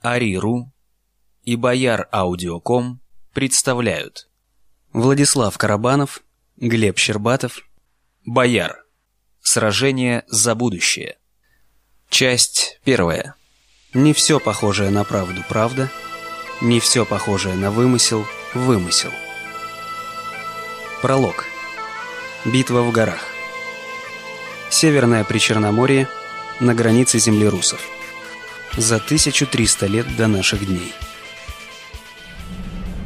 Ариру и Бояр Аудиоком представляют Владислав Карабанов, Глеб Щербатов, Бояр. Сражение за будущее. Часть первая. Не все похожее на правду правда, не все похожее на вымысел вымысел. Пролог. Битва в горах. Северное Причерноморье на границе земли русов. За 1300 лет до наших дней.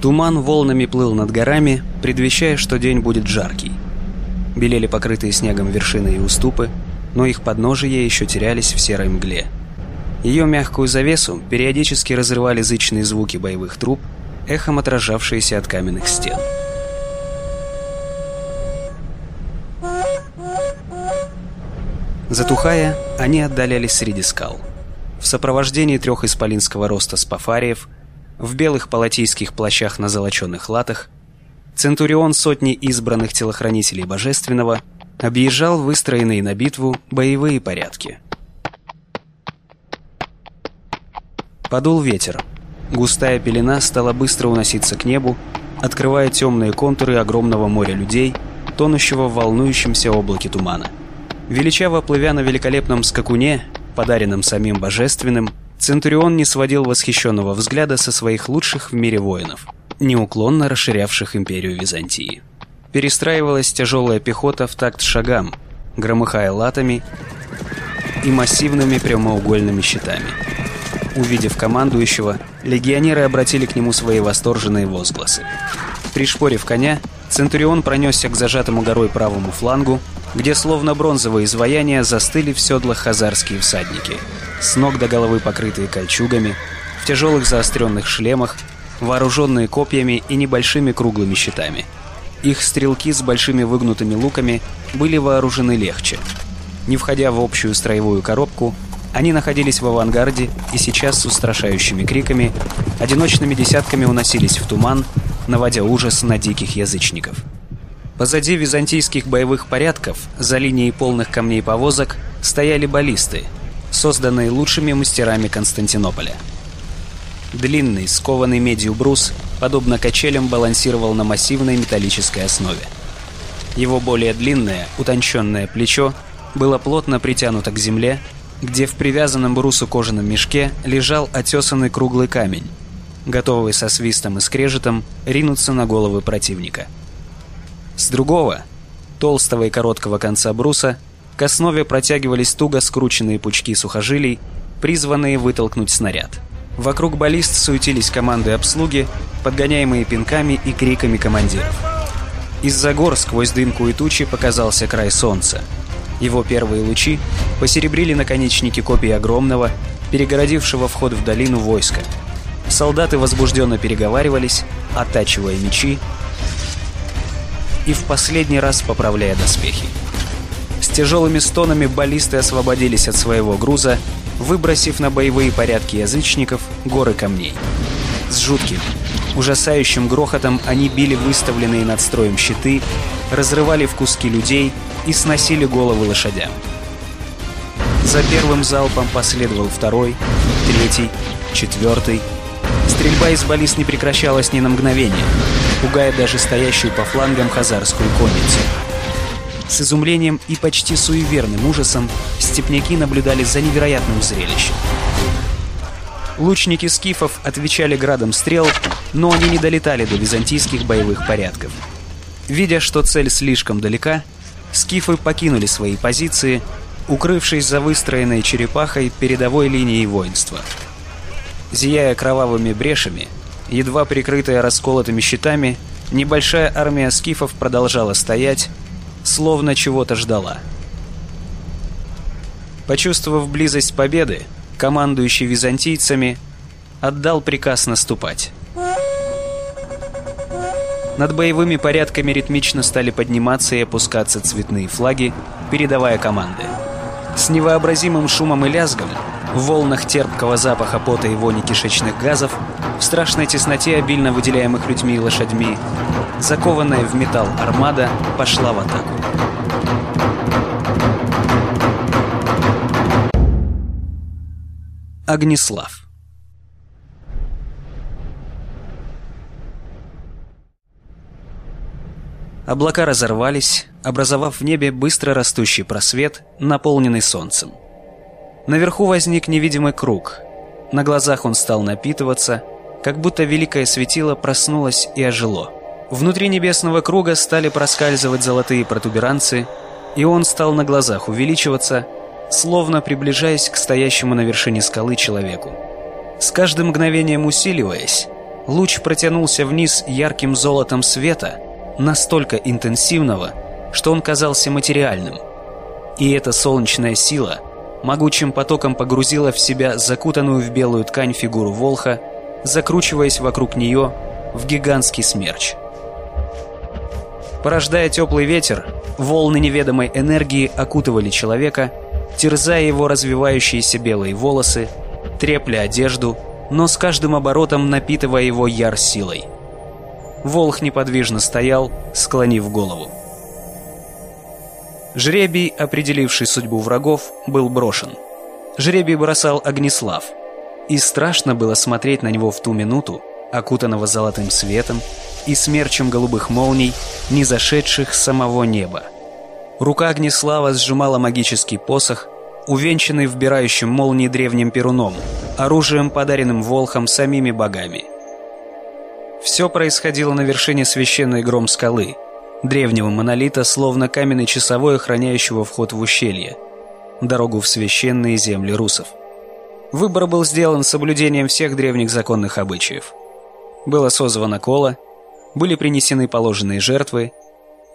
Туман волнами плыл над горами, предвещая, что день будет жаркий. Белели покрытые снегом вершины и уступы, но их подножия еще терялись в серой мгле. Ее мягкую завесу периодически разрывали зычные звуки боевых труб, эхом отражавшиеся от каменных стен. Затухая, они отдалялись среди скал. В сопровождении трех исполинского роста спафариев, в белых палатийских плащах на золоченных латах, Центурион сотни избранных телохранителей Божественного объезжал выстроенные на битву боевые порядки. Подул ветер. Густая пелена стала быстро уноситься к небу, открывая темные контуры огромного моря людей, тонущего в волнующемся облаке тумана. Величаво плывя на великолепном скакуне, подаренном самим Божественным, Центурион не сводил восхищенного взгляда со своих лучших в мире воинов, неуклонно расширявших империю Византии. Перестраивалась тяжелая пехота в такт шагам, громыхая латами и массивными прямоугольными щитами. Увидев командующего, легионеры обратили к нему свои восторженные возгласы. Пришпорив коня, Центурион пронесся к зажатому горой правому флангу, где словно бронзовые изваяния застыли в седлах хазарские всадники, с ног до головы покрытые кольчугами, в тяжелых заостренных шлемах, вооруженные копьями и небольшими круглыми щитами. Их стрелки с большими выгнутыми луками были вооружены легче. Не входя в общую строевую коробку, они находились в авангарде и сейчас с устрашающими криками одиночными десятками уносились в туман, наводя ужас на диких язычников. Позади византийских боевых порядков, за линией полных камней повозок, стояли баллисты, созданные лучшими мастерами Константинополя. Длинный, скованный медью брус, подобно качелям, балансировал на массивной металлической основе. Его более длинное, утонченное плечо было плотно притянуто к земле, где в привязанном брусу кожаном мешке лежал отесанный круглый камень, готовый со свистом и скрежетом ринуться на головы противника. С другого, толстого и короткого конца бруса, к основе протягивались туго скрученные пучки сухожилий, призванные вытолкнуть снаряд. Вокруг баллист суетились команды обслуги, подгоняемые пинками и криками командиров. Из-за гор сквозь дымку и тучи показался край солнца. Его первые лучи посеребрили наконечники копий огромного, перегородившего вход в долину войска. Солдаты возбужденно переговаривались, оттачивая мечи и в последний раз поправляя доспехи. С тяжелыми стонами баллисты освободились от своего груза, выбросив на боевые порядки язычников горы камней. С жутким, ужасающим грохотом они били выставленные над строем щиты, разрывали в куски людей и сносили головы лошадям. За первым залпом последовал второй, третий, четвертый. Стрельба из баллист не прекращалась ни на мгновение, пугая даже стоящую по флангам хазарскую конницу. С изумлением и почти суеверным ужасом степняки наблюдали за невероятным зрелищем. Лучники скифов отвечали градом стрел, но они не долетали до византийских боевых порядков. Видя, что цель слишком далека, скифы покинули свои позиции, укрывшись за выстроенной черепахой передовой линией воинства. Зияя кровавыми брешами, едва прикрытая расколотыми щитами, небольшая армия скифов продолжала стоять, словно чего-то ждала. Почувствовав близость победы, командующий византийцами отдал приказ наступать. Над боевыми порядками ритмично стали подниматься и опускаться цветные флаги, передавая команды. С невообразимым шумом и лязгом, в волнах терпкого запаха пота и вони кишечных газов, в страшной тесноте обильно выделяемых людьми и лошадьми, закованная в металл армада пошла в атаку. Огнеслав Облака разорвались, образовав в небе быстро растущий просвет, наполненный солнцем. Наверху возник невидимый круг. На глазах он стал напитываться, как будто великое светило проснулось и ожило. Внутри небесного круга стали проскальзывать золотые протуберанцы, и он стал на глазах увеличиваться, словно приближаясь к стоящему на вершине скалы человеку. С каждым мгновением усиливаясь, луч протянулся вниз ярким золотом света, настолько интенсивного, что он казался материальным. И эта солнечная сила могучим потоком погрузила в себя закутанную в белую ткань фигуру Волха, закручиваясь вокруг нее в гигантский смерч. Порождая теплый ветер, волны неведомой энергии окутывали человека, терзая его развивающиеся белые волосы, трепля одежду, но с каждым оборотом напитывая его яр силой. Волх неподвижно стоял, склонив голову. Жребий, определивший судьбу врагов, был брошен. Жребий бросал Огнеслав. И страшно было смотреть на него в ту минуту, окутанного золотым светом и смерчем голубых молний, не зашедших с самого неба. Рука Огнеслава сжимала магический посох, увенчанный вбирающим молнии древним перуном, оружием, подаренным Волхом самими богами. Все происходило на вершине священной гром скалы, древнего монолита, словно каменный часовой, охраняющего вход в ущелье, дорогу в священные земли русов. Выбор был сделан с соблюдением всех древних законных обычаев. Было созвано коло, были принесены положенные жертвы,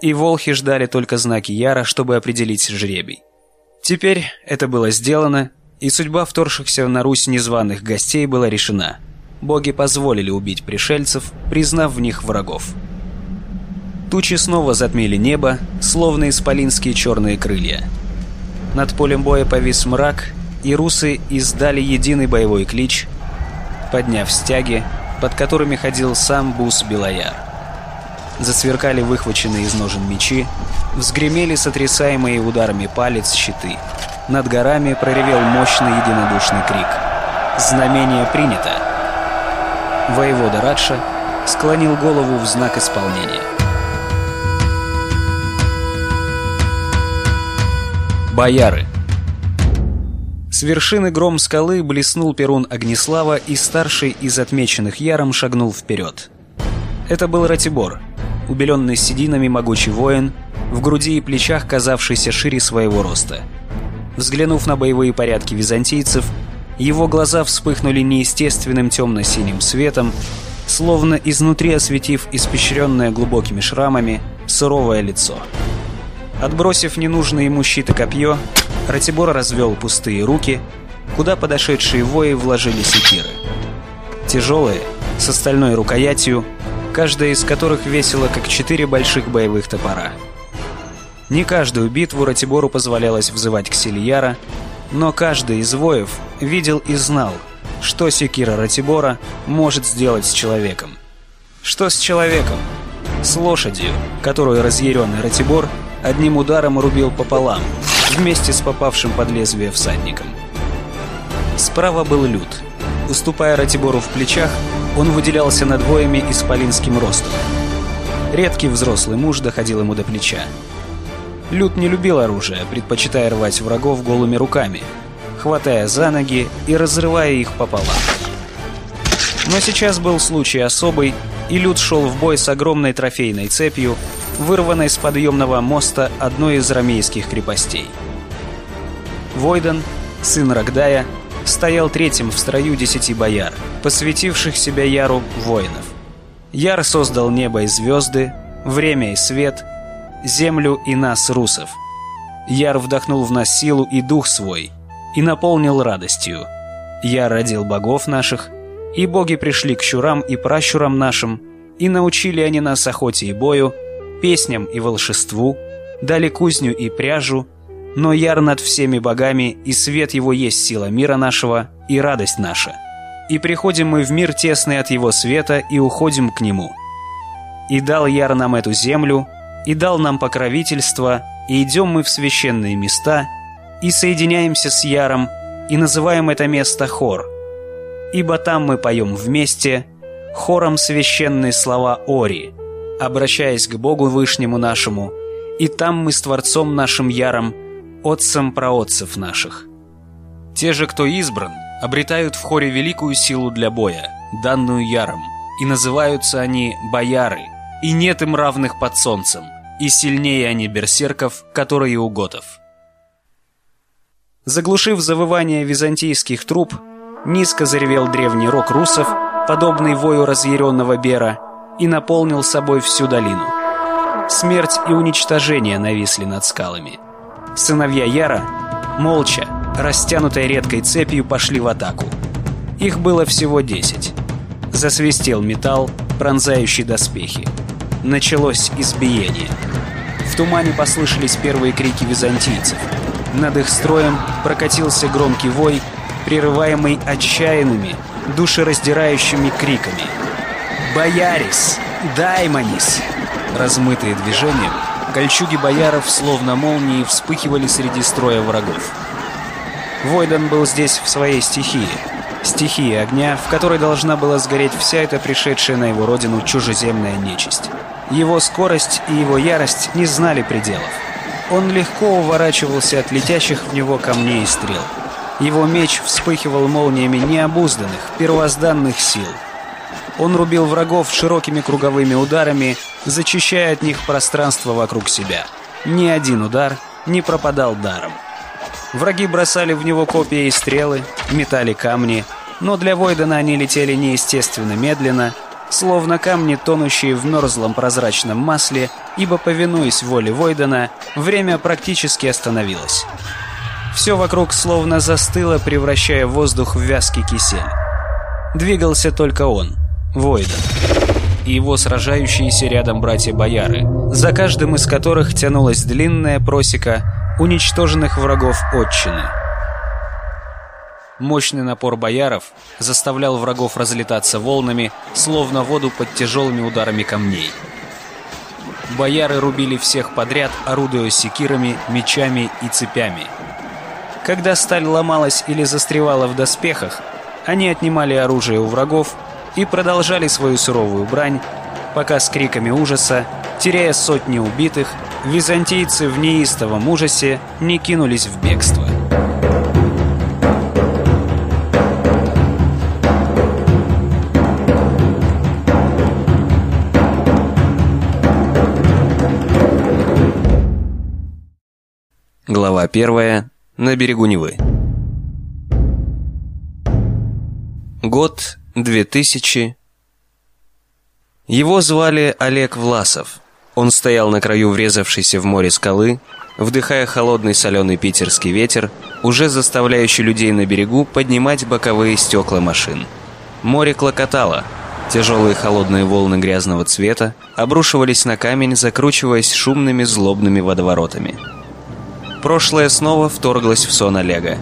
и волхи ждали только знаки Яра, чтобы определить жребий. Теперь это было сделано, и судьба вторгшихся на Русь незваных гостей была решена. Боги позволили убить пришельцев, признав в них врагов. Тучи снова затмили небо, словно исполинские черные крылья. Над полем боя повис мрак, и русы издали единый боевой клич, подняв стяги, под которыми ходил сам Бус Белояр. Засверкали выхваченные из ножен мечи, взгремели сотрясаемые ударами палец щиты. Над горами проревел мощный единодушный крик. «Знамение принято!» Воевода Радша склонил голову в знак исполнения. Бояры С вершины гром скалы блеснул перун Огнеслава, и старший из отмеченных яром шагнул вперед. Это был Ратибор, убеленный сединами могучий воин, в груди и плечах казавшийся шире своего роста. Взглянув на боевые порядки византийцев, его глаза вспыхнули неестественным темно-синим светом, словно изнутри осветив испещренное глубокими шрамами суровое лицо. Отбросив ненужные ему щит и копье, Ратибор развел пустые руки, куда подошедшие вои вложили секиры. Тяжелые, с остальной рукоятью, каждая из которых весила как четыре больших боевых топора. Не каждую битву Ратибору позволялось взывать к Сильяра, но каждый из воев видел и знал, что секира Ратибора может сделать с человеком. Что с человеком? С лошадью, которую разъяренный Ратибор одним ударом рубил пополам, вместе с попавшим под лезвие всадником. Справа был Люд. Уступая Ратибору в плечах, он выделялся над воями исполинским ростом. Редкий взрослый муж доходил ему до плеча. Люд не любил оружие, предпочитая рвать врагов голыми руками, хватая за ноги и разрывая их пополам. Но сейчас был случай особый, и Люд шел в бой с огромной трофейной цепью, вырванной с подъемного моста одной из рамейских крепостей. Войден, сын Рогдая, стоял третьим в строю десяти бояр, посвятивших себя Яру воинов. Яр создал небо и звезды, время и свет, землю и нас, русов. Яр вдохнул в нас силу и дух свой, и наполнил радостью. Яр родил богов наших, и боги пришли к щурам и пращурам нашим, и научили они нас охоте и бою, песням и волшеству, дали кузню и пряжу, но Яр над всеми богами, и свет его есть сила мира нашего и радость наша. И приходим мы в мир тесный от его света и уходим к нему. И дал Яр нам эту землю, и дал нам покровительство, и идем мы в священные места, и соединяемся с Яром, и называем это место Хор. Ибо там мы поем вместе, хором священные слова Ори, обращаясь к Богу Вышнему нашему, и там мы с Творцом нашим яром, отцем проотцев наших. Те же, кто избран, обретают в хоре великую силу для боя, данную яром, и называются они бояры, и нет им равных под солнцем, и сильнее они берсерков, которые у готов. Заглушив завывание византийских труб, низко заревел древний рок русов, подобный вою разъяренного бера, и наполнил собой всю долину. Смерть и уничтожение нависли над скалами. Сыновья Яра, молча, растянутой редкой цепью, пошли в атаку. Их было всего десять. Засвистел металл, пронзающий доспехи. Началось избиение. В тумане послышались первые крики византийцев. Над их строем прокатился громкий вой, прерываемый отчаянными, душераздирающими криками. «Боярис! Даймонис!» Размытые движением, кольчуги бояров словно молнии вспыхивали среди строя врагов. Войдан был здесь в своей стихии. Стихии огня, в которой должна была сгореть вся эта пришедшая на его родину чужеземная нечисть. Его скорость и его ярость не знали пределов. Он легко уворачивался от летящих в него камней и стрел. Его меч вспыхивал молниями необузданных, первозданных сил. Он рубил врагов широкими круговыми ударами, зачищая от них пространство вокруг себя. Ни один удар не пропадал даром. Враги бросали в него копья и стрелы, метали камни, но для Войдена они летели неестественно медленно, словно камни, тонущие в мерзлом прозрачном масле, ибо, повинуясь воле Войдена, время практически остановилось. Все вокруг словно застыло, превращая воздух в вязкий кисель. Двигался только он, Войден, и его сражающиеся рядом братья-бояры, за каждым из которых тянулась длинная просека уничтоженных врагов отчины. Мощный напор бояров заставлял врагов разлетаться волнами, словно воду под тяжелыми ударами камней. Бояры рубили всех подряд, орудуя секирами, мечами и цепями. Когда сталь ломалась или застревала в доспехах, они отнимали оружие у врагов и продолжали свою суровую брань, пока с криками ужаса, теряя сотни убитых, византийцы в неистовом ужасе не кинулись в бегство. Глава первая. На берегу Невы. Год 2000. Его звали Олег Власов. Он стоял на краю врезавшейся в море скалы, вдыхая холодный соленый питерский ветер, уже заставляющий людей на берегу поднимать боковые стекла машин. Море клокотало. Тяжелые холодные волны грязного цвета обрушивались на камень, закручиваясь шумными злобными водоворотами. Прошлое снова вторглось в сон Олега.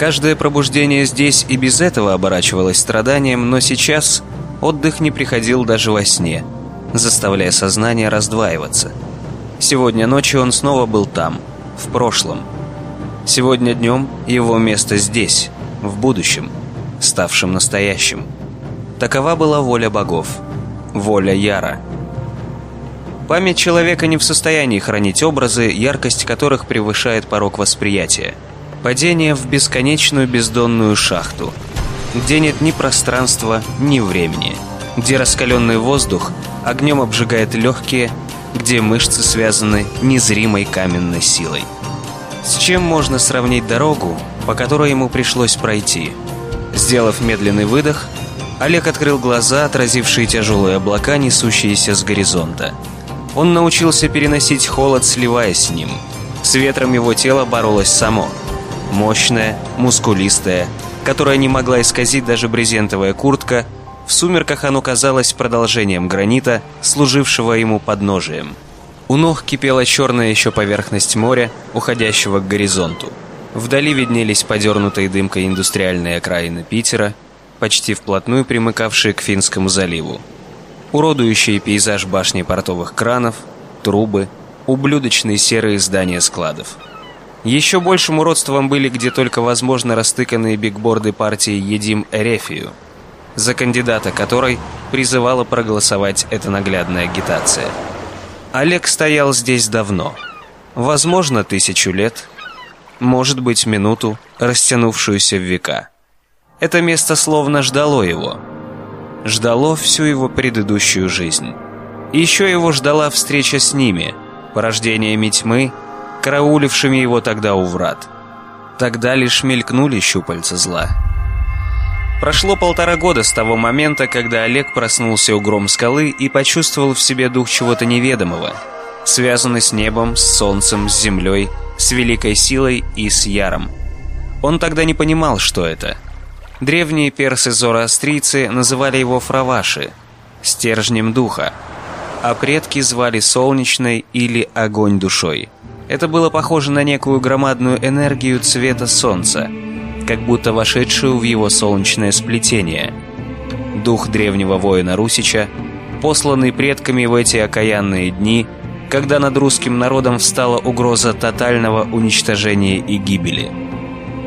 Каждое пробуждение здесь и без этого оборачивалось страданием, но сейчас отдых не приходил даже во сне, заставляя сознание раздваиваться. Сегодня ночью он снова был там, в прошлом. Сегодня днем его место здесь, в будущем, ставшем настоящим. Такова была воля богов, воля Яра – Память человека не в состоянии хранить образы, яркость которых превышает порог восприятия. Падение в бесконечную бездонную шахту, где нет ни пространства, ни времени, где раскаленный воздух огнем обжигает легкие, где мышцы связаны незримой каменной силой. С чем можно сравнить дорогу, по которой ему пришлось пройти? Сделав медленный выдох, Олег открыл глаза, отразившие тяжелые облака, несущиеся с горизонта. Он научился переносить холод, сливаясь с ним. С ветром его тело боролось само. Мощное, мускулистое, которое не могла исказить даже брезентовая куртка, в сумерках оно казалось продолжением гранита, служившего ему подножием. У ног кипела черная еще поверхность моря, уходящего к горизонту. Вдали виднелись подернутые дымкой индустриальные окраины Питера, почти вплотную примыкавшие к Финскому заливу уродующие пейзаж башни портовых кранов, трубы, ублюдочные серые здания складов. Еще большим уродством были где только возможно растыканные бигборды партии «Едим Эрефию», за кандидата которой призывала проголосовать эта наглядная агитация. Олег стоял здесь давно. Возможно, тысячу лет, может быть, минуту, растянувшуюся в века. Это место словно ждало его. Ждало всю его предыдущую жизнь. Еще его ждала встреча с ними, порождениями тьмы, караулившими его тогда у врат. Тогда лишь мелькнули щупальца зла. Прошло полтора года с того момента, когда Олег проснулся у гром скалы и почувствовал в себе дух чего-то неведомого, связанный с небом, с солнцем, с землей, с великой силой и с яром. Он тогда не понимал, что это. Древние персы-зороастрийцы называли его Фраваши, стержнем духа, а предки звали солнечной или огонь душой. Это было похоже на некую громадную энергию цвета солнца, как будто вошедшую в его солнечное сплетение. Дух древнего воина Русича, посланный предками в эти окаянные дни – когда над русским народом встала угроза тотального уничтожения и гибели.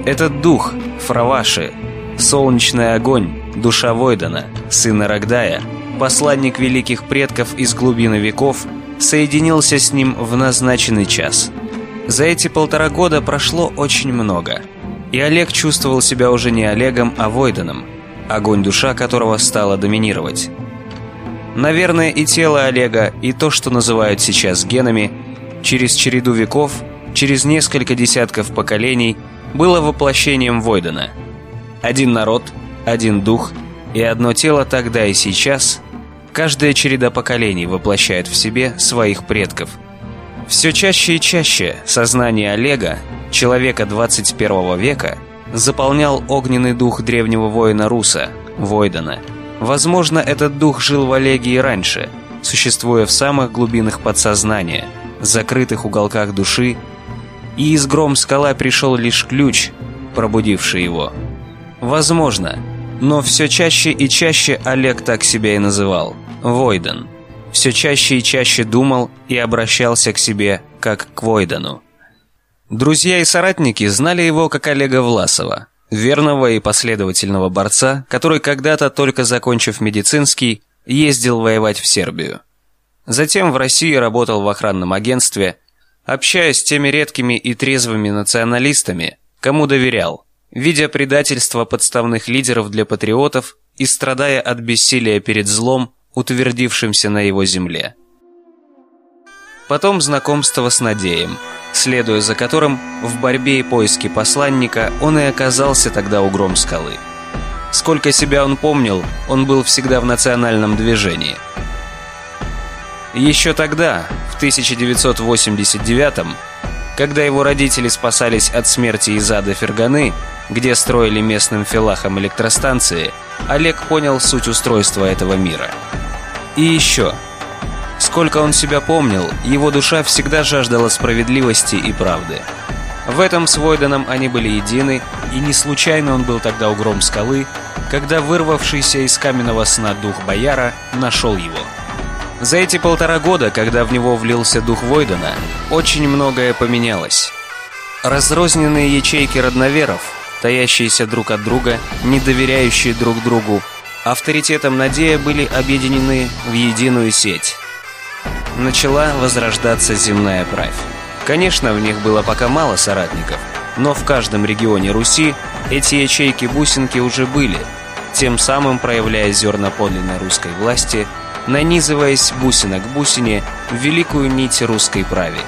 Этот дух, Фраваши, солнечный огонь, душа Войдана, сына Рогдая, посланник великих предков из глубины веков, соединился с ним в назначенный час. За эти полтора года прошло очень много, и Олег чувствовал себя уже не Олегом, а Войданом, огонь душа которого стала доминировать. Наверное, и тело Олега, и то, что называют сейчас генами, через череду веков, через несколько десятков поколений, было воплощением Войдена. Один народ, один дух и одно тело тогда и сейчас, каждая череда поколений воплощает в себе своих предков. Все чаще и чаще сознание Олега, человека 21 века, заполнял огненный дух древнего воина Руса, Войдена – Возможно, этот дух жил в Олеге и раньше, существуя в самых глубинах подсознания, закрытых уголках души, и из гром скала пришел лишь ключ, пробудивший его. Возможно, но все чаще и чаще Олег так себя и называл – Войден. Все чаще и чаще думал и обращался к себе, как к Войдену. Друзья и соратники знали его как Олега Власова – верного и последовательного борца, который когда-то, только закончив медицинский, ездил воевать в Сербию. Затем в России работал в охранном агентстве, общаясь с теми редкими и трезвыми националистами, кому доверял, видя предательство подставных лидеров для патриотов и страдая от бессилия перед злом, утвердившимся на его земле. Потом знакомство с Надеем – следуя за которым в борьбе и поиске посланника он и оказался тогда у гром скалы. Сколько себя он помнил, он был всегда в национальном движении. Еще тогда, в 1989-м, когда его родители спасались от смерти из ада Ферганы, где строили местным филахам электростанции, Олег понял суть устройства этого мира. И еще – Сколько он себя помнил, его душа всегда жаждала справедливости и правды. В этом с Войденом они были едины, и не случайно он был тогда у гром скалы, когда вырвавшийся из каменного сна дух бояра нашел его. За эти полтора года, когда в него влился дух Войдена, очень многое поменялось. Разрозненные ячейки родноверов, таящиеся друг от друга, не доверяющие друг другу, авторитетом Надея были объединены в единую сеть начала возрождаться земная правь. Конечно, в них было пока мало соратников, но в каждом регионе Руси эти ячейки-бусинки уже были, тем самым проявляя зерна подлинной русской власти, нанизываясь бусина к бусине в великую нить русской прави.